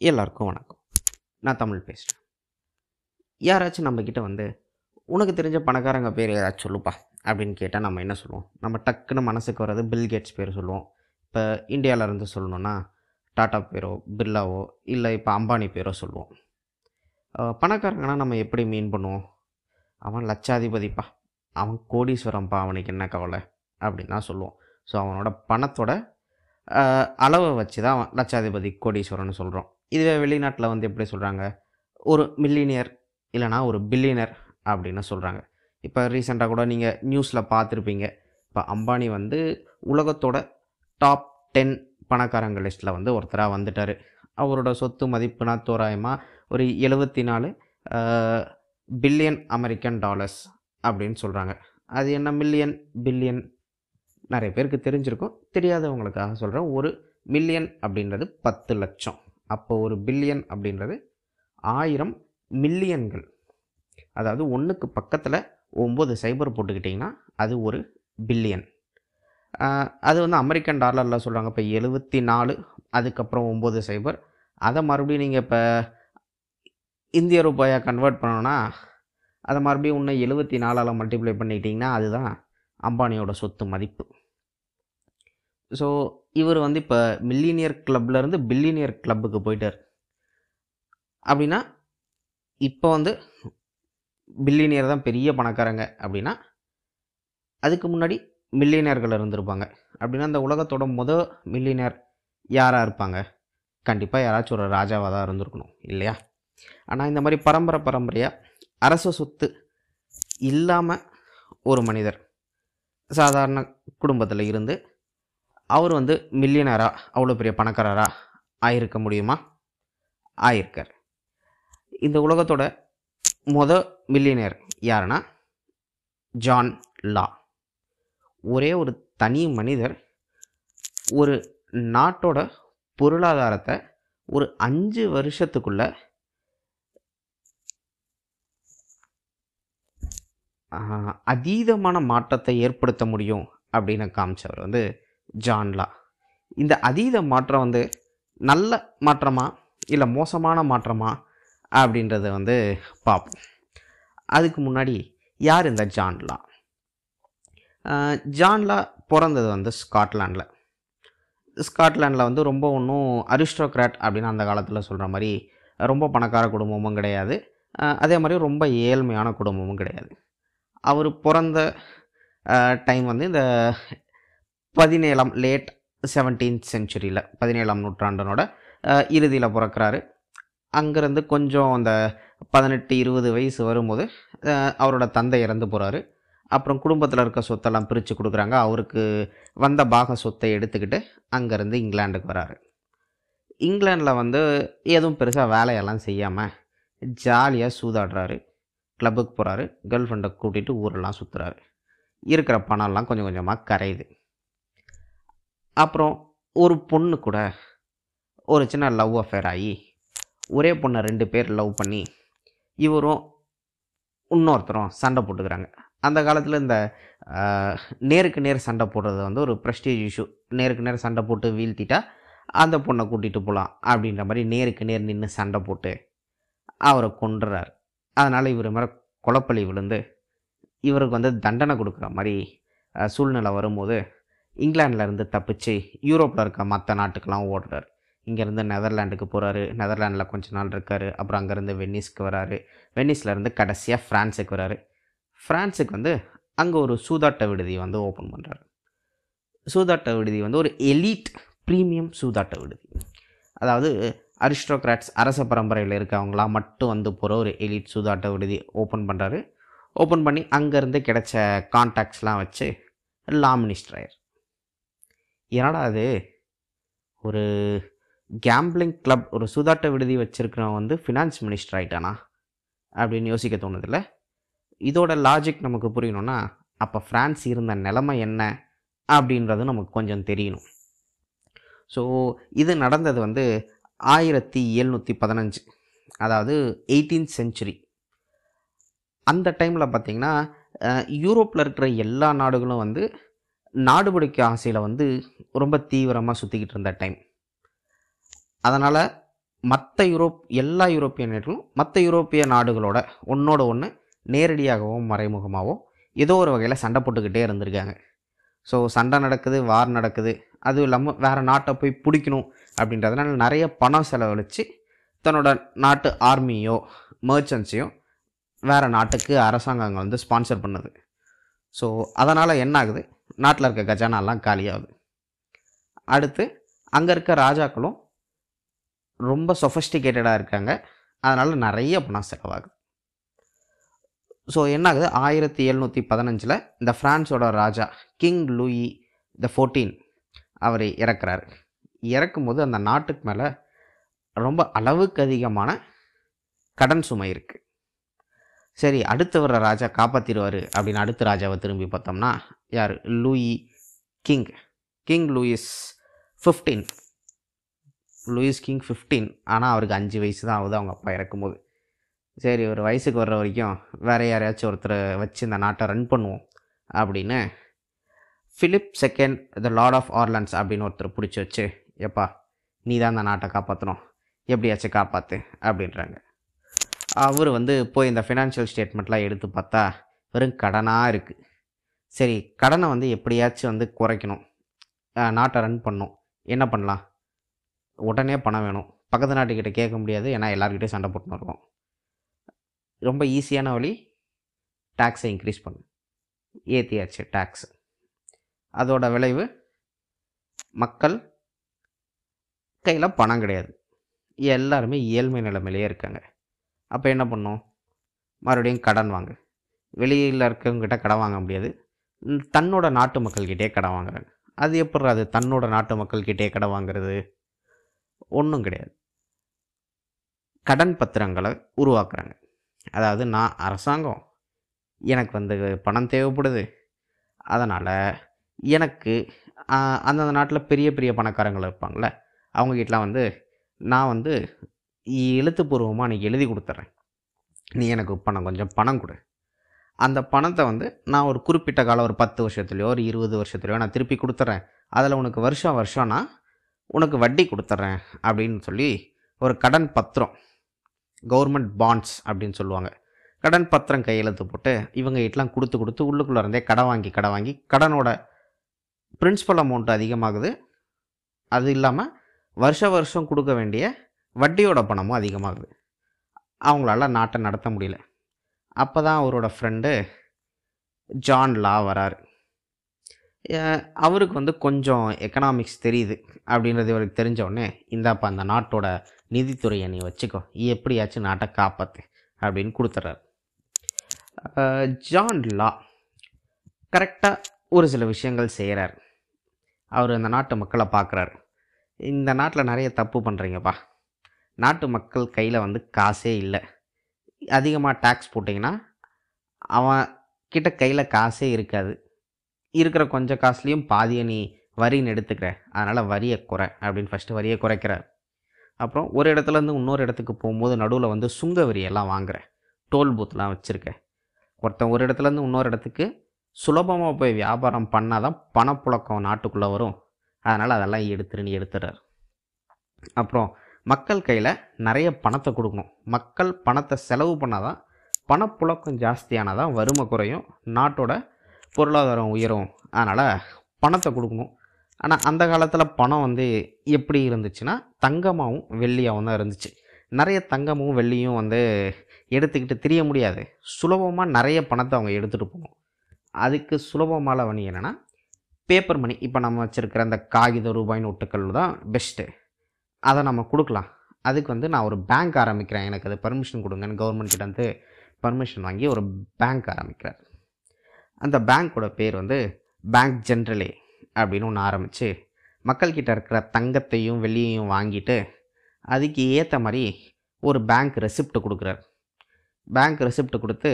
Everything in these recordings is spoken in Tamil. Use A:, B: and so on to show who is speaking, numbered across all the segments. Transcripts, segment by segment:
A: எல்லாருக்கும் வணக்கம். நான் தமிழ் பேசுகிறேன் யாராச்சும் நம்மக்கிட்ட வந்து உனக்கு தெரிஞ்ச பணக்காரங்க பேர் ஏதாச்சும் சொல்லுப்பா அப்படின்னு கேட்டால் நம்ம என்ன சொல்லுவோம்? நம்ம டக்குன்னு மனசுக்கு வர்றது பில் கேட்ஸ் பேர் சொல்லுவோம். இப்போ இந்தியாவிலேருந்து சொல்லணுன்னா டாட்டா பேரோ பிர்லாவோ இல்லை இப்போ அம்பானி பேரோ சொல்லுவோம். பணக்காரங்கன்னா நம்ம எப்படி மீன் பண்ணுவோம்? அவன் லட்சாதிபதிப்பா. அவன் கோடீஸ்வரன்ப்பா அவனுக்கு என்ன கவலை? அப்படின்னு தான் சொல்லுவோம். ஸோ அவனோட பணத்தோட அளவை வச்சு தான் அவன் லட்சாதிபதி கோடீஸ்வரன் சொல்கிறோம் இதுவே வெளிநாட்டில் வந்து எப்படி சொல்கிறாங்க ஒரு மில்லினியர் இல்லைனா ஒரு பில்லியனர் அப்படின்னு சொல்கிறாங்க இப்போ ரீசெண்டாக கூட நீங்கள் நியூஸில் பார்த்துருப்பீங்க. இப்போ அம்பானி வந்து உலகத்தோட டாப் டென் பணக்காரங்க லிஸ்ட்டில் வந்து ஒருத்தராக வந்துட்டார். அவரோட சொத்து மதிப்புனா தோராயமாக ஒரு எழுபத்தி நாலு பில்லியன் அமெரிக்கன் டாலர்ஸ் அப்படின்னு சொல்கிறாங்க அது என்ன மில்லியன் பில்லியன் நிறைய பேருக்கு தெரிஞ்சிருக்கும். தெரியாதவங்களுக்காக சொல்கிறேன் ஒரு மில்லியன் அப்படின்றது பத்து லட்சம். அப்போ ஒரு பில்லியன் அப்படின்றது ஆயிரம் மில்லியன்கள். அதாவது ஒன்றுக்கு பக்கத்தில் ஒம்பது சைபர் போட்டுக்கிட்டிங்கன்னா அது ஒரு பில்லியன் அது வந்து அமெரிக்கன் டாலரில் சொல்கிறாங்க இப்போ எழுபத்தி நாலு அதுக்கப்புறம் ஒம்பது சைபர் அதை மறுபடியும் நீங்கள் இப்போ இந்திய ரூபாயாக கன்வெர்ட் பண்ணோன்னா அதை மறுபடியும் இன்னும் எழுபத்தி நாலால் மல்டிப்ளை பண்ணிக்கிட்டிங்கன்னா அதுதான் அம்பானியோட சொத்து மதிப்பு. ஸோ இவர் வந்து இப்போ மில்லினியர் கிளப்லேருந்து பில்லினியர் கிளப்புக்கு போயிட்டார். அப்படின்னா இப்போ வந்து பில்லினியர் தான் பெரிய பணக்காரங்க அப்படின்னா அதுக்கு முன்னாடி மில்லினியர்கள் இருந்திருப்பாங்க. அப்படின்னா அந்த உலகத்தோட முத மில்லினியர் யாராக இருப்பாங்க? கண்டிப்பாக யாராச்சும் ஒரு ராஜாவாக தான் இருந்திருக்கணும் இல்லையா? ஆனால் இந்த மாதிரி பரம்பரை பரம்பரையாக அரச சொத்து இல்லாமல் ஒரு மனிதர் சாதாரண குடும்பத்தில் இருந்து அவர் வந்து மில்லியனரா அவ்வளோ பெரிய பணக்காரரா ஆயிருக்க முடியுமா? ஆயிருக்கார். இந்த உலகத்தோட மொத மில்லியனர் யாருன்னா? John Law. ஒரே ஒரு தனி மனிதர் ஒரு நாட்டோட பொருளாதாரத்தை ஒரு அஞ்சு வருஷத்துக்குள்ள அதீதமான மாற்றத்தை ஏற்படுத்த முடியும் அப்படின்னு காமிச்சவர் வந்து ஜான்லா. இந்த அதீத மாற்றம் வந்து நல்ல மாற்றமா இல்லை மோசமான மாற்றமா அப்படின்றத வந்து பார்ப்போம் அதுக்கு முன்னாடி யார் இந்த ஜான்லா? ஜான்லா பிறந்தது வந்து ஸ்காட்லாண்டில். ஸ்காட்லாண்டில் வந்து ரொம்ப ஒன்றும் அரிஸ்டோக்ராட் அப்படின்னு அந்த காலத்தில் சொல்கிற மாதிரி ரொம்ப பணக்கார குடும்பமும் கிடையாது. அதே மாதிரி ரொம்ப ஏழ்மையான குடும்பமும் கிடையாது. அவர் பிறந்த டைம் வந்து இந்த பதினேழாம் லேட் செவன்டீன்த் செஞ்சுரியில் பதினேழாம் நூற்றாண்டனோட இறுதியில் பிறக்கிறாரு. அங்கேருந்து கொஞ்சம் அந்த பதினெட்டு இருபது வயசு வரும்போது அவரோட தந்தை இறந்து போகிறாரு அப்புறம் குடும்பத்தில் இருக்க சொத்தெல்லாம் பிரித்து கொடுக்குறாங்க. அவருக்கு வந்த பாக சொத்தை எடுத்துக்கிட்டு அங்கேருந்து இங்கிலாண்டுக்கு வராரு. இங்கிலாண்டில் வந்து எதுவும் பெருசாக வேலையெல்லாம் செய்யாமல் ஜாலியாக சூதாடுறாரு. கிளப்புக்கு போகிறாரு கேர்ள் ஃப்ரெண்டை கூட்டிகிட்டு ஊரெல்லாம் சுற்றுறாரு இருக்கிற பணம்லாம் கொஞ்சம் கொஞ்சமாக கரையுது. அப்புறம் ஒரு பொண்ணு கூட ஒரு சின்ன லவ் அஃபேர் ஆகி ஒரே பொண்ணை ரெண்டு பேர் லவ் பண்ணி இவரும் இன்னொருத்தரும் சண்டை போட்டுக்கிறாங்க. அந்த காலத்தில் இந்த நேருக்கு நேர் சண்டை போடுறது வந்து ஒரு ப்ரெஸ்டீஜ் இஷ்யூ நேருக்கு நேர் சண்டை போட்டு வீழ்த்திட்டா அந்த பொண்ணை கூட்டிகிட்டு போகலாம் அப்படின்ற மாதிரி நேருக்கு நேர் நின்று சண்டை போட்டு அவரை கொன்றுறார். அதனால் இவர் மேலே குழப்பலி விழுந்து இவருக்கு வந்து தண்டனை கொடுக்குற மாதிரி சூழ்நிலை வரும்போது இங்கிலாந்துல இருந்து தப்பிச்சு யூரோப்பில் இருக்க மற்ற நாட்டுக்கெல்லாம் ஓடுறாரு. இங்கேருந்து நெதர்லாண்டுக்கு போகிறாரு நெதர்லாண்டில் கொஞ்ச நாள் இருக்காரு. அப்புறம் அங்கேருந்து வெனிஸ்க்கு வராரு. வெனிஸ்லேருந்து கடைசியாக ஃப்ரான்ஸுக்கு வராரு. ஃப்ரான்ஸுக்கு வந்து அங்கே ஒரு சூதாட்ட விடுதி வந்து ஓப்பன் பண்ணுறாரு சூதாட்ட விடுதி வந்து ஒரு எலீட் ப்ரீமியம் சூதாட்ட விடுதி. அதாவது அரிஸ்டோக்ராட்ஸ் அரச பரம்பரையில் இருக்கவங்களாம் மட்டும் வந்து போகிற ஒரு எலிட் சூதாட்ட விடுதி ஓப்பன் பண்ணுறாரு ஓப்பன் பண்ணி அங்கேருந்து கிடைச்ச கான்டாக்ட்ஸ்லாம் வச்சு லா மினிஸ்டர் ஆயிரு. என்னடா அது? ஒரு கேம்பிளிங் கிளப் ஒரு சூதாட்ட விடுதி வச்சுருக்கிறவன் வந்து ஃபினான்ஸ் மினிஸ்டர் ஆகிட்டானா அப்படின்னு யோசிக்க தோணுதில்ல? இதோட லாஜிக் நமக்கு புரியணும்னா அப்போ ஃப்ரான்ஸ் இருந்த நிலைமை என்ன? அப்படின்றது நமக்கு கொஞ்சம் தெரியணும். ஸோ இது நடந்தது வந்து ஆயிரத்தி எழுநூற்றி பதினஞ்சு அதாவது எயிட்டீன்த் செஞ்சுரி அந்த டைமில் பார்த்திங்கன்னா யூரோப்பில் இருக்கிற எல்லா நாடுகளும் வந்து நாடு பிடிக்க ஆசையில் வந்து ரொம்ப தீவிரமாக சுற்றிக்கிட்டு இருந்த டைம் அதனால் மற்ற யூரோப் எல்லா யூரோப்பிய நாடுகளும் மற்ற யூரோப்பிய நாடுகளோட ஒன்றோட ஒன்று நேரடியாகவோ மறைமுகமாகவோ ஏதோ ஒரு வகையில் சண்டை போட்டுக்கிட்டே இருந்திருக்காங்க. ஸோ சண்டை நடக்குது வார் நடக்குது. அதுவும் இல்லாமல் வேறு நாட்டை போய் பிடிக்கணும் அப்படின்றதுனால நிறைய பணம் செலவழித்து தன்னோட நாட்டு ஆர்மியோ மர்ச்சன்ட்ஸையோ வேறு நாட்டுக்கு அரசாங்கங்கள் வந்து ஸ்பான்சர் பண்ணுது. ஸோ அதனால் என்ன ஆகுது? நாட்டில் இருக்க கஜானாலாம் காலியாகுது. அடுத்து அங்கே இருக்க ராஜாக்களும் ரொம்ப சொஃபஸ்டிகேட்டடாக இருக்காங்க. அதனால் நிறைய பணம் செலவாகுது. ஸோ என்ன ஆகுது ஆயிரத்தி எழுநூற்றி பதினஞ்சில் இந்த ஃப்ரான்ஸோட ராஜா கிங் லூயி த ஃபோர்டீன் அவர் இறக்குறாரு. இறக்கும்போது அந்த நாட்டுக்கு மேலே ரொம்ப அளவுக்கு அதிகமான கடன் சுமை இருக்குது சரி அடுத்து வர்ற ராஜா காப்பாற்றிடுவார் அப்படின்னு அடுத்த ராஜாவை திரும்பி பார்த்தோம்னா யார்? Louis king. King Louis fifteen Louis king fifteen ஆனால் அவருக்கு அஞ்சு வயசு தான் ஆகுது அவங்க அப்பா இறக்கும்போது. சரி ஒரு வயசுக்கு வர்ற வரைக்கும் வேறு யாரையாச்சும் ஒருத்தரை வச்சு இந்த நாட்டை ரன் பண்ணுவோம் அப்படின்னு Philip second the lord of Orleans அப்படின்னு ஒருத்தர் பிடிச்சி வச்சு எப்பா நீ தான் இந்த நாட்டை காப்பாற்றணும் எப்படியாச்சும் காப்பாற்று அப்படின்றாங்க. அவர் வந்து போய் இந்த ஃபினான்ஷியல் ஸ்டேட்மெண்ட்லாம் எடுத்து பார்த்தா வெறும் கடனாக இருக்குது சரி கடனை வந்து எப்படியாச்சும் வந்து குறைக்கணும். நாட்டை ரன் பண்ணும் என்ன பண்ணலாம்? உடனே பணம் வேணும். பக்கத்து நாட்டுக்கிட்ட கேட்க முடியாது. ஏன்னா எல்லாருக்கிட்டையும் சண்டை போட்டுன்னு இருக்கோம் ரொம்ப ஈஸியான வழி டேக்ஸை இன்க்ரீஸ் பண்ணும் ஏற்றியாச்சு டேக்ஸ் அதோட விளைவு மக்கள் கையில் பணம் கிடையாது. எல்லாருமே ஏழ்மை நிலைமையிலேயே இருக்காங்க. அப்போ என்ன பண்ணும்? மறுபடியும் கடன் வாங்க. வெளியில் இருக்கவங்ககிட்ட கடன் வாங்க முடியாது. தன்னோட நாட்டு மக்கள்கிட்டே கடன் வாங்குறாங்க. அது எப்படி அது தன்னோட நாட்டு மக்கள்கிட்டே கடன் வாங்குறது? ஒன்றும் கிடையாது. கடன் பத்திரங்களை உருவாக்குறாங்க. அதாவது நான் அரசாங்கம். எனக்கு வந்து பணம் தேவைப்படுது. அதனால் எனக்கு அந்தந்த நாட்டில் பெரிய பெரிய பணக்காரங்கள் இருப்பாங்கள்ல அவங்ககிட்டலாம் வந்து நான் வந்து எழுத்துப்பூர்வமாக நீ எழுதி கொடுத்துட்றேன். நீ எனக்கு பணம் கொஞ்சம் பணம் கொடு. அந்த பணத்தை வந்து நான் ஒரு குறிப்பிட்ட காலம் ஒரு பத்து வருஷத்துலையோ ஒரு இருபது வருஷத்துலையோ நான் திருப்பி கொடுத்துட்றேன். அதில் உனக்கு வருஷம் வருஷம்னா உனக்கு வட்டி கொடுத்துட்றேன் அப்படின்னு சொல்லி ஒரு கடன் பத்திரம் கவர்மெண்ட் பாண்ட்ஸ் அப்படின்னு சொல்லுவாங்க. கடன் பத்திரம் கையெழுத்து போட்டு இவங்க இட்லாம் கொடுத்து கொடுத்து உள்ளுக்குள்ளே இருந்தே கடன் வாங்கி கடன் வாங்கி கடனோட பிரின்சிபல் அமௌண்ட் அதிகமாகுது. அது இல்லாமல் வருஷ வருஷம் கொடுக்க வேண்டிய வட்டியோட பணமும் அதிகமாகுது. அவங்களால நாட்டை நடத்த முடியல. அப்போ தான் அவரோட ஃப்ரெண்டு ஜான் லா வராரு. அவருக்கு வந்து கொஞ்சம் எக்கனாமிக்ஸ் தெரியுது அப்படின்றது இவருக்கு தெரிஞ்சவுடனே இந்தாப்பா அந்த நாட்டோட நிதித்துறையை நீ வச்சுக்கோ. எப்படியாச்சும் நாட்டை காப்பாற்று அப்படின்னு கொடுத்துட்றாரு ஜான் லா கரெக்டாக ஒரு சில விஷயங்கள் செய்கிறார் அவர் அந்த நாட்டு மக்களை பார்க்குறாரு இந்த நாட்டில் நிறைய தப்பு பண்ணுறீங்கப்பா நாட்டு மக்கள் கையில் வந்து காசே இல்லை. அதிகமாக டேக்ஸ் போட்டிங்கன்னா அவன் கிட்ட கையில் காசே இருக்காது. இருக்கிற கொஞ்சம் காசுலேயும் பாதியை நீ வரின்னு எடுத்துக்கிற. அதனால் வரியை குறை அப்படின்னு ஃபஸ்ட்டு வரியை குறைக்கிறார் அப்புறம் ஒரு இடத்துலேருந்து இன்னொரு இடத்துக்கு போகும்போது நடுவில் வந்து சுங்க வரியெல்லாம் வாங்குற. டோல் பூத்லாம் வச்சுருக்க. ஒருத்தன் ஒரு இடத்துலேருந்து இன்னொரு இடத்துக்கு சுலபமாக போய் வியாபாரம் பண்ணால் தான் பணப்புழக்கம் நாட்டுக்குள்ளே வரும். அதனால் அதெல்லாம் எடுத்துருன்னு எடுத்துடுறார் அப்புறம் மக்கள் கையில் நிறைய பணத்தை கொடுக்கணும். மக்கள் பணத்தை செலவு பண்ணால் தான் பணப்புழக்கம் ஜாஸ்தியானால் தான் வறுமை குறையும் நாட்டோட பொருளாதாரம் உயரும். அதனால் பணத்தை கொடுக்கணும். ஆனால் அந்த காலத்தில் பணம் வந்து எப்படி இருந்துச்சுன்னா தங்கமாகவும் வெள்ளியாகவும் தான் இருந்துச்சு. நிறைய தங்கமும் வெள்ளியும் வந்து எடுத்துக்கிட்டு தெரிய முடியாது. சுலபமாக நிறைய பணத்தை அவங்க எடுத்துகிட்டு போகணும். அதுக்கு சுலபமான வழி என்னென்னா பேப்பர் மணி இப்போ நம்ம வச்சுருக்கிற அந்த காகித ரூபாய் நோட்டுக்கள் தான் பெஸ்ட்டு அதை நம்ம கொடுக்கலாம். அதுக்கு வந்து நான் ஒரு பேங்க் ஆரம்பிக்கிறேன். எனக்கு அது பர்மிஷன் கொடுங்கன்னு கவர்மெண்ட் கிட்ட வந்து பர்மிஷன் வாங்கி ஒரு பேங்க் ஆரம்பிக்கிறார் அந்த பேங்க்கோட பேர் வந்து பேங்க் ஜென்ரலே அப்படின்னு ஒன்று ஆரம்பித்து மக்கள்கிட்ட இருக்கிற தங்கத்தையும் வெள்ளியையும் வாங்கிட்டு அதுக்கு ஏற்ற மாதிரி ஒரு பேங்க் ரெசிப்ட் கொடுக்குறார். பேங்க் ரெசிப்ட் கொடுத்து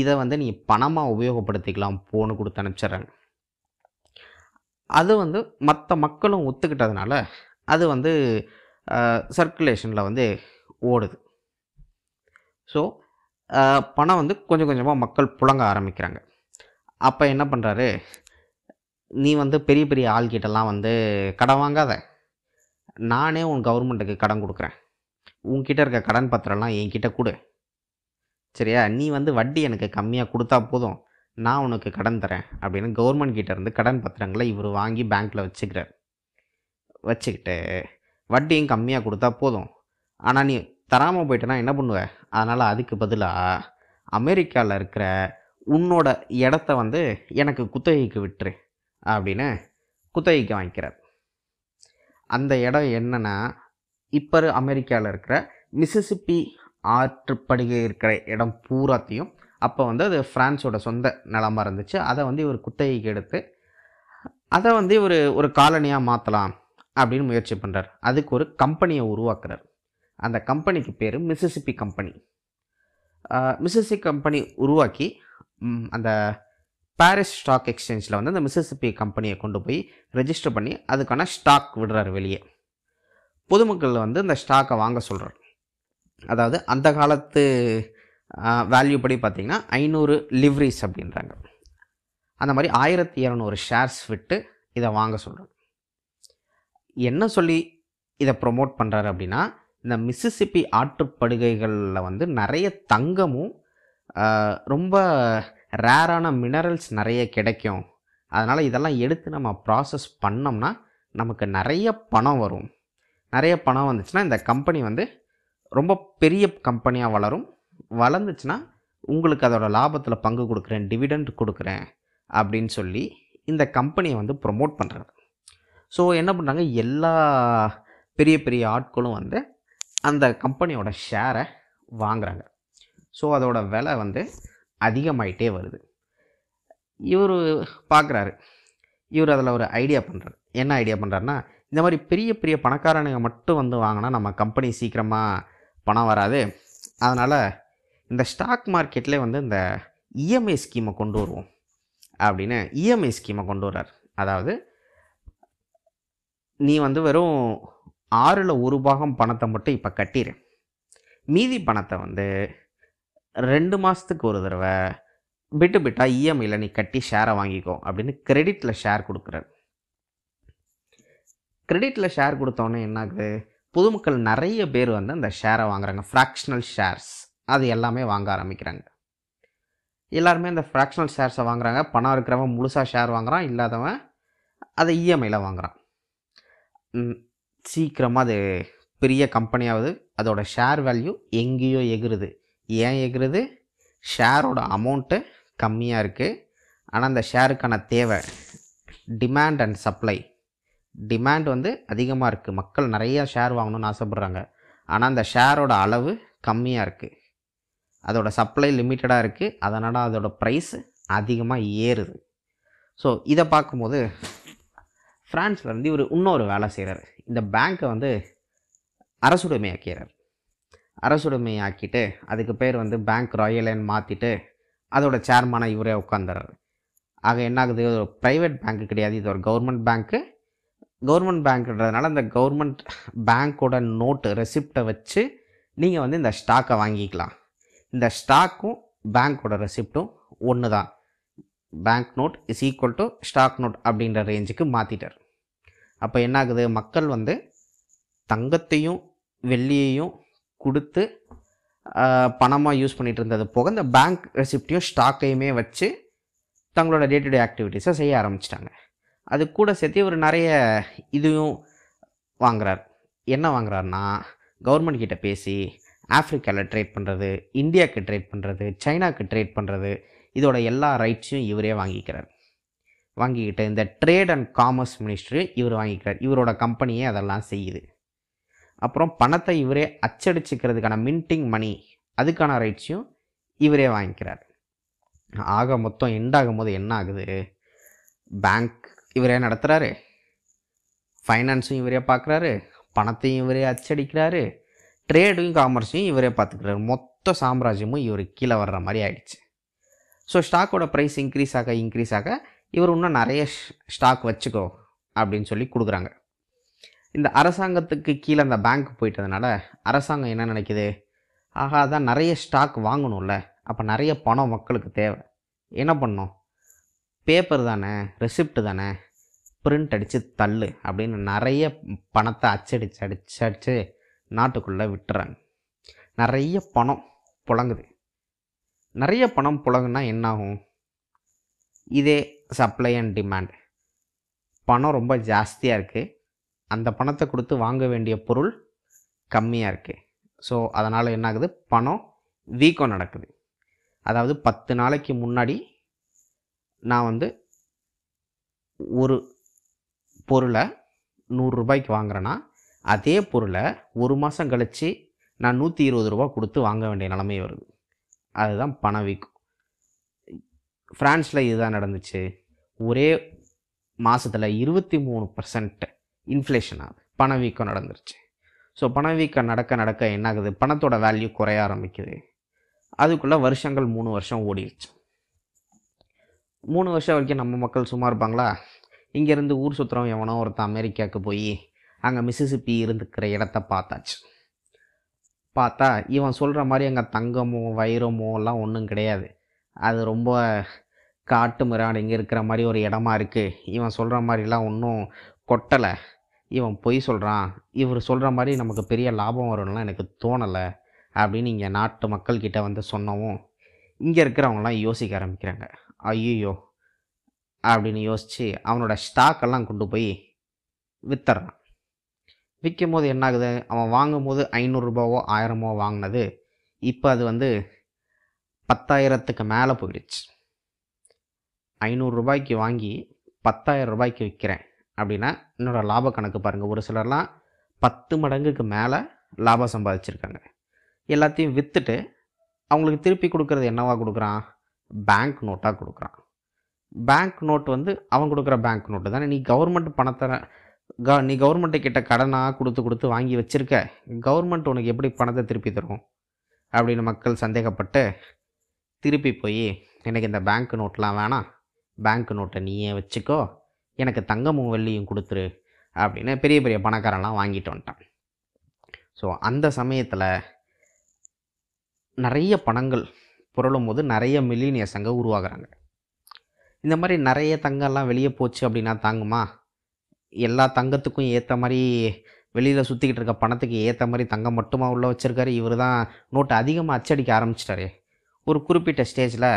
A: இதை வந்து நீ பணமாக உபயோகப்படுத்திக்கலாம் போன்னு கொடுத்து அனுப்பிச்சிட்றாங்க. அது வந்து மற்ற மக்களும் ஒத்துக்கிட்டதுனால அது வந்து சர்க்குலேஷனில் வந்து ஓடுது. ஸோ பணம் வந்து கொஞ்சம் கொஞ்சமாக மக்கள் புழங்க ஆரம்பிக்கிறாங்க. அப்போ என்ன பண்ணுறாரு நீ வந்து பெரிய பெரிய ஆள்கிட்டலாம் வந்து கடன் வாங்காத. நானே உன் கவர்மெண்ட்டுக்கு கடன் கொடுக்குறேன். உன்கிட்ட இருக்க கடன் பத்திரம்லாம் என்கிட்ட கொடு. சரியா? நீ வந்து வட்டி எனக்கு கம்மியாக கொடுத்தா போதும். நான் உனக்கு கடன் தரேன் அப்படின்னு கவர்மெண்ட் கிட்டேருந்து கடன் பத்திரங்களை இவர் வாங்கி பேங்க்கில் வச்சுக்கிறார். வச்சுக்கிட்டு வட்டியும் கம்மியாக கொடுத்தா போதும். ஆனால் நீ தராமல் போயிட்டேன்னா என்ன பண்ணுவ? அதனால் அதுக்கு பதிலாக அமெரிக்காவில் இருக்கிற உன்னோட இடத்த வந்து எனக்கு குத்தகைக்கு விட்டுரு அப்படின்னு குத்தகைக்கு வாங்கிக்கிறார். அந்த இடம் என்னென்னா இப்போ அமெரிக்காவில் இருக்கிற மிசிசிப்பி ஆற்றுப்படுகை இருக்கிற இடம் பூராத்தையும் அப்போ வந்து அது ஃப்ரான்ஸோட சொந்த நிலமாக இருந்துச்சு. அதை வந்து இவர் குத்தகைக்கு எடுத்து அதை வந்து இவர் ஒரு காலனியாக மாற்றலாம் அப்படின்னு முயற்சி பண்ணுறார் அதுக்கு ஒரு கம்பெனியை உருவாக்குறார். அந்த கம்பெனிக்கு பேர் மிசிசிப்பி கம்பெனி. மிசிசிப்பி கம்பெனி உருவாக்கி அந்த பாரிஸ் ஸ்டாக் எக்ஸ்சேஞ்சில் வந்து அந்த மிசிசிப்பி கம்பெனியை கொண்டு போய் ரெஜிஸ்டர் பண்ணி அதுக்கான ஸ்டாக் விடுறாரு வெளியே. பொதுமக்கள் வந்து இந்த ஸ்டாக்கை வாங்க சொல்கிறார் அதாவது அந்த காலத்து வேல்யூ படி பார்த்தீங்கன்னா ஐநூறு லிவ்ரிஸ் அப்படின்றாங்க. அந்த மாதிரி ஆயிரத்தி இரநூறு ஷேர்ஸ் விட்டு இதை வாங்க சொல்கிறார் என்ன சொல்லி இதை ப்ரொமோட் பண்ணுறாரு அப்படின்னா இந்த மிசிசிப்பி ஆற்றுப்படுகைகளில் வந்து நிறைய தங்கமும் ரொம்ப ரேரான மினரல்ஸ் நிறைய கிடைக்கும். அதனால் இதெல்லாம் எடுத்து நம்ம ப்ராசஸ் பண்ணோம்னா நமக்கு நிறைய பணம் வரும். நிறைய பணம் வந்துச்சுன்னா இந்த கம்பெனி வந்து ரொம்ப பெரிய கம்பெனியாக வளரும். வளர்ந்துச்சுன்னா உங்களுக்கு அதோடய லாபத்தில் பங்கு கொடுக்குறேன் டிவிடெண்ட் கொடுக்குறேன் அப்படின்னு சொல்லி இந்த கம்பெனியை வந்து ப்ரொமோட் பண்ணுறாரு ஸோ என்ன பண்ணுறாங்க எல்லா பெரிய பெரிய ஆட்களும் வந்து அந்த கம்பெனியோட ஷேரை வாங்குறாங்க. ஸோ அதோட விலை வந்து அதிகமாயிட்டே வருது. இவர் பார்க்குறாரு இவர் அதில் ஒரு ஐடியா பண்ணுறாரு என்ன ஐடியா பண்ணுறாருன்னா இந்த மாதிரி பெரிய பெரிய பணக்காரனுங்க மட்டும் வந்து வாங்கினா நம்ம கம்பெனி சீக்கிரமாக பணம் வராது. அதனால் இந்த ஸ்டாக் மார்க்கெட்லேயே வந்து இந்த இஎம்ஐ ஸ்கீமை கொண்டு வருவோம். அப்படின்னு இஎம்ஐ ஸ்கீமை கொண்டு வர்றார். அதாவது நீ வந்து வெறும் ஆறில் ஒரு பாகம் பணத்தை மட்டும் இப்போ கட்டிடு மீதி பணத்தை வந்து ரெண்டு மாதத்துக்கு ஒரு தடவை பிட்டு விட்டால் இஎம்ஐயில் நீ கட்டி ஷேரை வாங்கிக்கோ அப்படின்னு கிரெடிட்டில் ஷேர் கொடுக்குறாரு கிரெடிட்டில் ஷேர் கொடுத்தோன்னே என்ன ஆகுது பொதுமக்கள் நிறைய பேர் வந்து அந்த ஷேரை வாங்குறாங்க. ஃப்ராக்ஷனல் ஷேர்ஸ் அது எல்லாமே வாங்க ஆரம்பிக்கிறாங்க. எல்லாருமே இந்த ஃப்ராக்ஷனல் ஷேர்ஸை வாங்குறாங்க. பணம் இருக்கிறவன் முழுசாக ஷேர் வாங்குறான். இல்லாதவன் அதை இஎம்ஐயில் வாங்குறான். சீக்கிரமாக அது பெரிய கம்பெனியாவது அதோட ஷேர் வேல்யூ எங்கேயோ எகுறுது. ஏன் எகுறுது? ஷேரோட அமௌண்ட்டு கம்மியாக இருக்குது ஆனால் அந்த ஷேருக்கான தேவை டிமாண்ட் அண்ட் சப்ளை. டிமாண்ட் வந்து அதிகமாக இருக்குது மக்கள் நிறையா ஷேர் வாங்கணும்னு ஆசைப்பட்றாங்க. ஆனால் அந்த ஷேரோட அளவு கம்மியாக இருக்குது அதோட சப்ளை லிமிட்டடாக இருக்குது அதனால் அதோட ப்ரைஸ் அதிகமாக ஏறுது. ஸோ இதை பார்க்கும்போது ஃப்ரான்ஸில் இருந்து இவர் இன்னொரு வேலை செய்கிறார் இந்த பேங்க்கை வந்து அரசுடைமையாக்கிறார். அரசுடைமையாக்கிட்டு அதுக்கு பேர் வந்து பேங்க் ராயலைன் மாற்றிட்டு அதோட சேர்மனாக இவரே உட்காந்துறாரு ஆக என்ன ஆகுது? இது ஒரு ப்ரைவேட் பேங்க்கு கிடையாது. இது ஒரு கவர்மெண்ட் பேங்க்கு கவர்மெண்ட் பேங்க்ன்றதுனால இந்த கவர்மெண்ட் பேங்க்கோட நோட்டு ரெசிப்டை வச்சு நீங்கள் வந்து இந்த ஸ்டாக்கை வாங்கிக்கலாம். இந்த ஸ்டாக்கும் பேங்க்கோட ரெசிப்டும் ஒன்று தான் bank note is equal to stock note அப்படின்ற ரேஞ்சுக்கு மாற்றிட்டார் அப்போ என்ன ஆகுது மக்கள் வந்து தங்கத்தையும் வெள்ளியையும் கொடுத்து பணமாக யூஸ் பண்ணிகிட்டு இருந்தது போக இந்த பேங்க் ரெசிப்டையும் ஸ்டாக்கையுமே வச்சு தங்களோட டே டு டே ஆக்டிவிட்டீஸை செய்ய ஆரம்பிச்சிட்டாங்க. அது கூட சேர்த்து ஒரு நிறைய இதையும் வாங்குறார். என்ன வாங்குறாருன்னா கவர்மெண்ட் கிட்ட பேசி ஆஃப்ரிக்காவில் ட்ரேட் பண்ணுறது இந்தியாவுக்கு ட்ரேட் பண்ணுறது சைனாக்கு ட்ரேட் பண்ணுறது இதோட எல்லா ரைட்ஸையும் இவரே வாங்கிக்கிறார். வாங்கிக்கிட்டு இந்த ட்ரேட் அண்ட் காமர்ஸ் மினிஸ்ட்ரி இவர் வாங்கிக்கிறார். இவரோட கம்பெனியே அதெல்லாம் செய்யுது. அப்புறம் பணத்தை இவரே அச்சடிச்சுக்கிறதுக்கான மின்டிங் மணி அதுக்கான ரைட்ஸையும் இவரே வாங்கிக்கிறார். ஆக மொத்தம் எண்ட் ஆகும்போது என்ன ஆகுது? பேங்க் இவரே நடத்துகிறாரு ஃபைனான்ஸும் இவரே பார்க்குறாரு பணத்தையும் இவரே அச்சடிக்கிறாரு. ட்ரேடும் காமர்ஸையும் இவரே பார்த்துக்கிறாரு மொத்த சாம்ராஜ்யமும் இவர் கீழே வர்ற மாதிரி ஆயிடுச்சு. ஸோ ஸ்டாக்கோட ப்ரைஸ் இன்க்ரீஸ் ஆக இன்க்ரீஸ் ஆக இவர் இன்னும் நிறைய ஸ்டாக் வச்சுக்கோ அப்படின்னு சொல்லி கொடுக்குறாங்க. இந்த அரசாங்கத்துக்கு கீழே அந்த பேங்க் போயிட்டதுனால அரசாங்கம் என்ன நினைக்குது? ஆகா அதான் நிறைய ஸ்டாக் வாங்கணும்ல. அப்போ நிறைய பணம் மக்களுக்கு தேவை. என்ன பண்ணோம் பேப்பர் தானே ரெசிப்ட் தானே பிரிண்ட் அடித்து தள்ளு அப்படின்னு நிறைய பணத்தை அச்சடிச்சு அடிச்சு அடிச்சு நாட்டுக்குள்ளே விட்டுறாங்க. நிறைய பணம் புழங்குது. நிறைய பணம் புழங்குனா என்னாகும்? இதே சப்ளை அண்ட் டிமாண்ட் பணம் ரொம்ப ஜாஸ்தியாக இருக்குது அந்த பணத்தை கொடுத்து வாங்க வேண்டிய பொருள் கம்மியாக இருக்குது ஸோ அதனால் என்ன ஆகுது பணம் வீக்கம் நடக்குது. அதாவது பத்து நாளைக்கு முன்னாடி நான் வந்து ஒரு பொருளை நூறுரூபாய்க்கு வாங்குறேன்னா அதே பொருளை ஒரு மாதம் கழித்து நான் நூற்றி இருபது ரூபா கொடுத்து வாங்க வேண்டிய நிலைமை வருது. அதுதான் பணவீக்கம் ஃப்ரான்ஸில் இதுதான் நடந்துச்சு. ஒரே மாதத்தில் இருபத்தி மூணு பர்சன்ட் இன்ஃப்ளேஷனாக ஆகுது. பணவீக்கம் நடந்துருச்சு. ஸோ பணவீக்கம் நடக்க நடக்க என்ன ஆகுது பணத்தோட வேல்யூ குறைய ஆரம்பிக்குது. அதுக்குள்ளே வருஷங்கள் மூணு வருஷம் ஓடிடுச்சு மூணு வருஷம் வரைக்கும் நம்ம மக்கள் சும்மா இருப்பாங்களா? இங்கேருந்து ஊர் சுற்றுறவன் எவனோ ஒருத்தன் அமெரிக்காவுக்கு போய் அங்கே மிசிசிப்பி இருந்துக்கிற இடத்த பார்த்தாச்சு. பார்த்தா இவன் சொல்கிற மாதிரி அங்கே தங்கமோ வைரமோ எல்லாம் ஒன்றும் கிடையாது. அது ரொம்ப காட்டு மிராடு இங்கே இருக்கிற மாதிரி ஒரு இடமா இருக்குது இவன் சொல்கிற மாதிரிலாம் ஒன்றும் கொட்டலை. இவன் பொய் சொல்கிறான் இவர் சொல்கிற மாதிரி நமக்கு பெரிய லாபம் வரும்லாம் எனக்கு தோணலை அப்படின்னு இங்கே நாட்டு மக்கள்கிட்ட வந்து சொன்னவும் இங்கே இருக்கிறவங்களாம் யோசிக்க ஆரம்பிக்கிறாங்க. ஐயோ அப்படின்னு யோசித்து அவனோட ஸ்டாக்கெல்லாம் கொண்டு போய் வித்துறான். விற்கும் போது என்ன ஆகுது அவன் வாங்கும் போது ஐநூறுரூபாவோ ஆயிரமோ வாங்கினது. இப்போ அது வந்து பத்தாயிரத்துக்கு மேலே போயிடுச்சு. ஐநூறுரூபாய்க்கு வாங்கி பத்தாயிரம் ரூபாய்க்கு விற்கிறேன் அப்படின்னா என்னோடய லாப கணக்கு பாருங்கள் ஒரு சிலர்லாம் பத்து மடங்குக்கு மேலே லாபம் சம்பாதிச்சிருக்காங்க. எல்லாத்தையும் விற்றுட்டு அவங்களுக்கு திருப்பி கொடுக்குறது என்னவா கொடுக்குறான்? பேங்க் நோட்டாக கொடுக்குறான். பேங்க் நோட் வந்து அவன் கொடுக்குற பேங்க் நோட்டு தானே. நீ கவர்மெண்ட் பணத்தை க நீ கவர்மெண்ட்டு கிட்ட கடனாக கொடுத்து கொடுத்து வாங்கி வச்சுருக்க. கவர்மெண்ட் உனக்கு எப்படி பணத்தை திருப்பி தரும்? அப்படின்னு மக்கள் சந்தேகப்பட்டு திருப்பி போய் எனக்கு இந்த பேங்க் நோட்லாம் வேணாம். பேங்க் நோட்டை நீயே வச்சுக்கோ. எனக்கு தங்கமும் வெள்ளியும் கொடுத்துரு அப்படின்னு பெரிய பெரிய பணக்காரெல்லாம் வாங்கிட்டு வந்துட்டான். ஸோ அந்த சமயத்தில் நிறைய பணங்கள் புரளும் போது நிறைய மில்லினியர்ஸ் அங்கே உருவாகுறாங்க. இந்த மாதிரி நிறைய தங்கம்லாம் வெளியே போச்சு அப்படின்னா தாங்குமா? எல்லா தங்கத்துக்கும் ஏற்ற மாதிரி வெளியில் சுற்றிக்கிட்டு இருக்க பணத்துக்கு ஏற்ற மாதிரி தங்கம் மட்டுமா உள்ளே வச்சுருக்காரு. இவர் தான் நோட்டை அதிகமாக அச்சடிக்க ஆரம்பிச்சிட்டாரு. ஒரு குறிப்பிட்ட ஸ்டேஜில்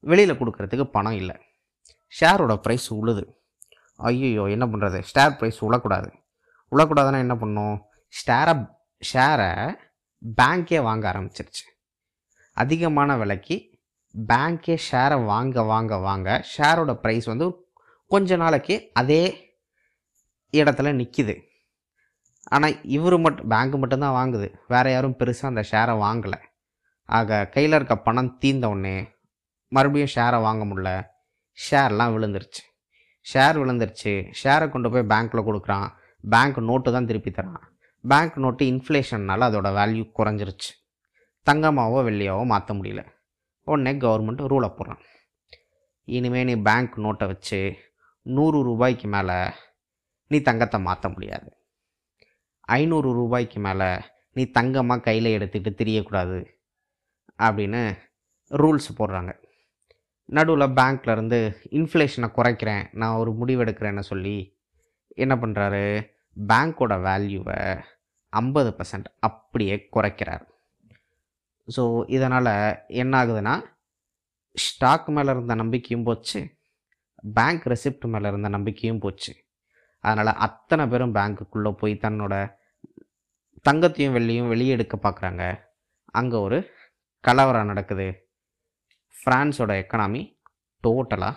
A: வெளியில் கொடுக்கறதுக்கு பணம் இல்லை. ஷேரோட ப்ரைஸ் உழுது. ஐயோ என்ன பண்ணுறது ஷேர் ப்ரைஸ் உழக்கூடாது. உழக்கூடாதுன்னா என்ன பண்ணும்? ஷேரை ஷேரை பேங்க்கே வாங்க ஆரம்பிச்சிருச்சு. அதிகமான விலைக்கு பேங்க்கே ஷேரை வாங்க வாங்க வாங்க ஷேரோட ப்ரைஸ் வந்து கொஞ்ச நாளைக்கு அதே இடத்துல நிற்கிது ஆனால் இவர் மட்டும் பேங்க் மட்டும்தான் வாங்குது. வேறு யாரும் பெருசாக அந்த ஷேரை வாங்கலை. ஆக கையில் இருக்க பணம் தீர்ந்த உடனே மறுபடியும் ஷேரை வாங்க முடில ஷேர்லாம் விழுந்துருச்சு. ஷேர் விழுந்துருச்சு. ஷேரை கொண்டு போய் பேங்க்கில் கொடுக்குறான். பேங்க் நோட்டு தான் திருப்பி தரான். பேங்க் நோட்டு இன்ஃப்ளேஷன்னால அதோட வேல்யூ குறைஞ்சிருச்சு. தங்கமாவோ வெள்ளியாவோ மாற்ற முடியல. உடனே கவர்மெண்ட் ரூலை போடுறான். இனிமேல் நீ பேங்க் நோட்டை வச்சு நூறு ரூபாய்க்கு மேலே நீ தங்கத்தை மாற்ற முடியாது. ஐநூறு ரூபாய்க்கு மேலே நீ தங்கமாக கையில் எடுத்துக்கிட்டு திரியக்கூடாது அப்படின்னு ரூல்ஸ் போடுறாங்க. நடுவில் பேங்க்லேருந்து இன்ஃப்ளேஷனை குறைக்கிறேன் நான் ஒரு முடிவெடுக்கிறேன்னு சொல்லி என்ன பண்ணுறாரு பேங்க்கோட வேல்யூவை ஐம்பது பர்சன்ட் அப்படியே குறைக்கிறார். ஸோ இதனால் என்ன ஆகுதுன்னா ஸ்டாக் மேலே இருந்த நம்பிக்கையும் போச்சு பேங்க் ரெசிப்ட் மேலே இருந்த நம்பிக்கையும் போச்சு. அதனால் அத்தனை பேரும் பேங்க்குள்ளே போய் தன்னோட தங்கத்தையும் வெள்ளியும் வெளியே எடுக்க பார்க்குறாங்க அங்கே ஒரு கலவரம் நடக்குது. ஃப்ரான்ஸோட எக்கனாமி டோட்டலாக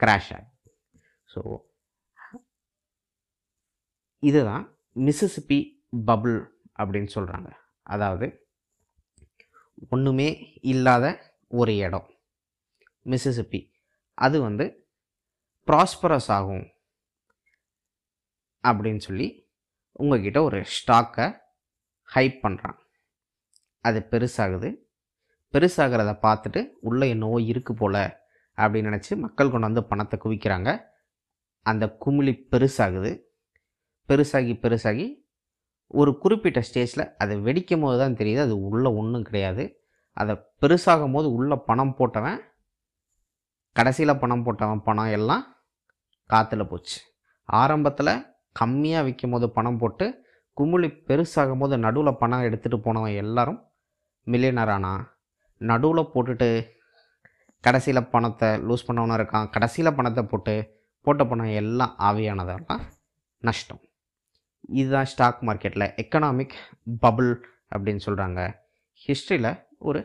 A: கிராஷ் ஆகி. ஸோ இதுதான் மிசிசிப்பி பபுள் அப்படின்னு சொல்கிறாங்க அதாவது ஒன்றுமே இல்லாத ஒரு இடம். மிசிசிப்பி. அது வந்து ப்ராஸ்பரஸ் ஆகும். அப்படின்னு சொல்லி உங்ககிட்ட ஒரு ஸ்டாக்கை ஹைப் பண்ணுறான் அது பெருசாகுது. பெருசாகிறத பார்த்துட்டு உள்ளே என்னவோ இருக்குது போல் அப்படின்னு நினச்சி மக்கள் கொண்டு வந்து பணத்தை குவிக்கிறாங்க. அந்த குமிழி பெருசாகுது. பெருசாகி பெருசாகி ஒரு குறிப்பிட்ட ஸ்டேஜில் அதை வெடிக்கும் போது தான் தெரியுது அது உள்ளே ஒன்றும் கிடையாது. அதை பெருசாகும் போது உள்ளே பணம் போட்டவன் கடைசியில் பணம் போட்டவன் பணம் எல்லாம் காற்றுல போச்சு. ஆரம்பத்தில் கம்மியாக விற்கும் போது பணம் போட்டு குமுளி பெருசாகும் போது நடுவில் பணம் எடுத்துகிட்டு போனவன் எல்லாரும் மில்லியனர் ஆனான் நடுவில் போட்டுட்டு கடைசியில் பணத்தை லூஸ் பண்ணவனும் இருக்கான். கடைசியில் பணத்தை போட்டு போட்ட பணம் எல்லாம் ஆவியானதெல்லாம் நஷ்டம். இதுதான் ஸ்டாக் மார்க்கெட்டில் எக்கனாமிக் பபுள் அப்படின்னு சொல்கிறாங்க ஹிஸ்ட்ரியில் ஒரு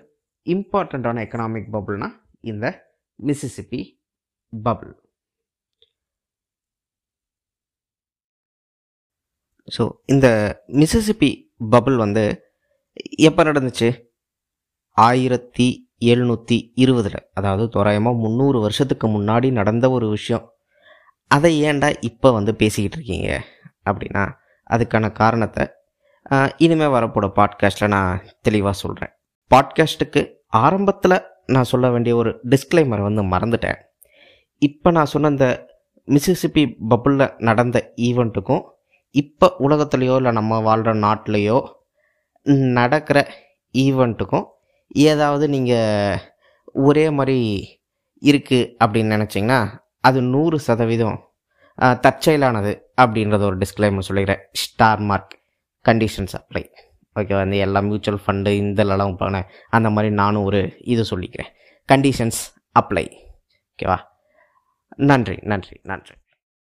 A: இம்பார்ட்டண்ட்டான எக்கனாமிக் பபுள்னால் இந்த மிசிசிப்பி பபுள் ஸோ இந்த மிசிசிப்பி பபுள் வந்து எப்போ நடந்துச்சு? ஆயிரத்தி எழுநூற்றி இருபதில் அதாவது தோராயமாக முந்நூறு வருஷத்துக்கு முன்னாடி நடந்த ஒரு விஷயம். அதை ஏன்டா இப்போ வந்து பேசிக்கிட்டு இருக்கீங்க? அப்படின்னா அதுக்கான காரணத்தை இனிமேல் வரப்போட பாட்காஸ்ட்டில் நான் தெளிவாக சொல்கிறேன் பாட்காஸ்ட்டுக்கு ஆரம்பத்தில் நான் சொல்ல வேண்டிய ஒரு டிஸ்க்ளைமர் வந்து மறந்துட்டேன். இப்போ நான் சொன்ன இந்த மிசிசிப்பி பபுளில் நடந்த ஈவெண்ட்டுக்கும் இப்போ உலகத்துலேயோ இல்லை நம்ம வாழ்கிற நாட்டிலையோ நடக்கிற ஈவெண்ட்டுக்கும் ஏதாவது நீங்கள் ஒரே மாதிரி இருக்குது அப்படின்னு நினச்சிங்கன்னா அது நூறு சதவீதம் தற்செயலானது அப்படின்றத ஒரு டிஸ்க்ளைமர் சொல்லிக்கிறேன். Star mark conditions apply okay வந்து எல்லா மியூச்சுவல் ஃபண்டு இந்தலெல்லாம் பண்ண அந்த மாதிரி நானும் ஒரு இது சொல்லிக்கிறேன். கண்டிஷன்ஸ் அப்ளை ஓகேவா நன்றி நன்றி நன்றி.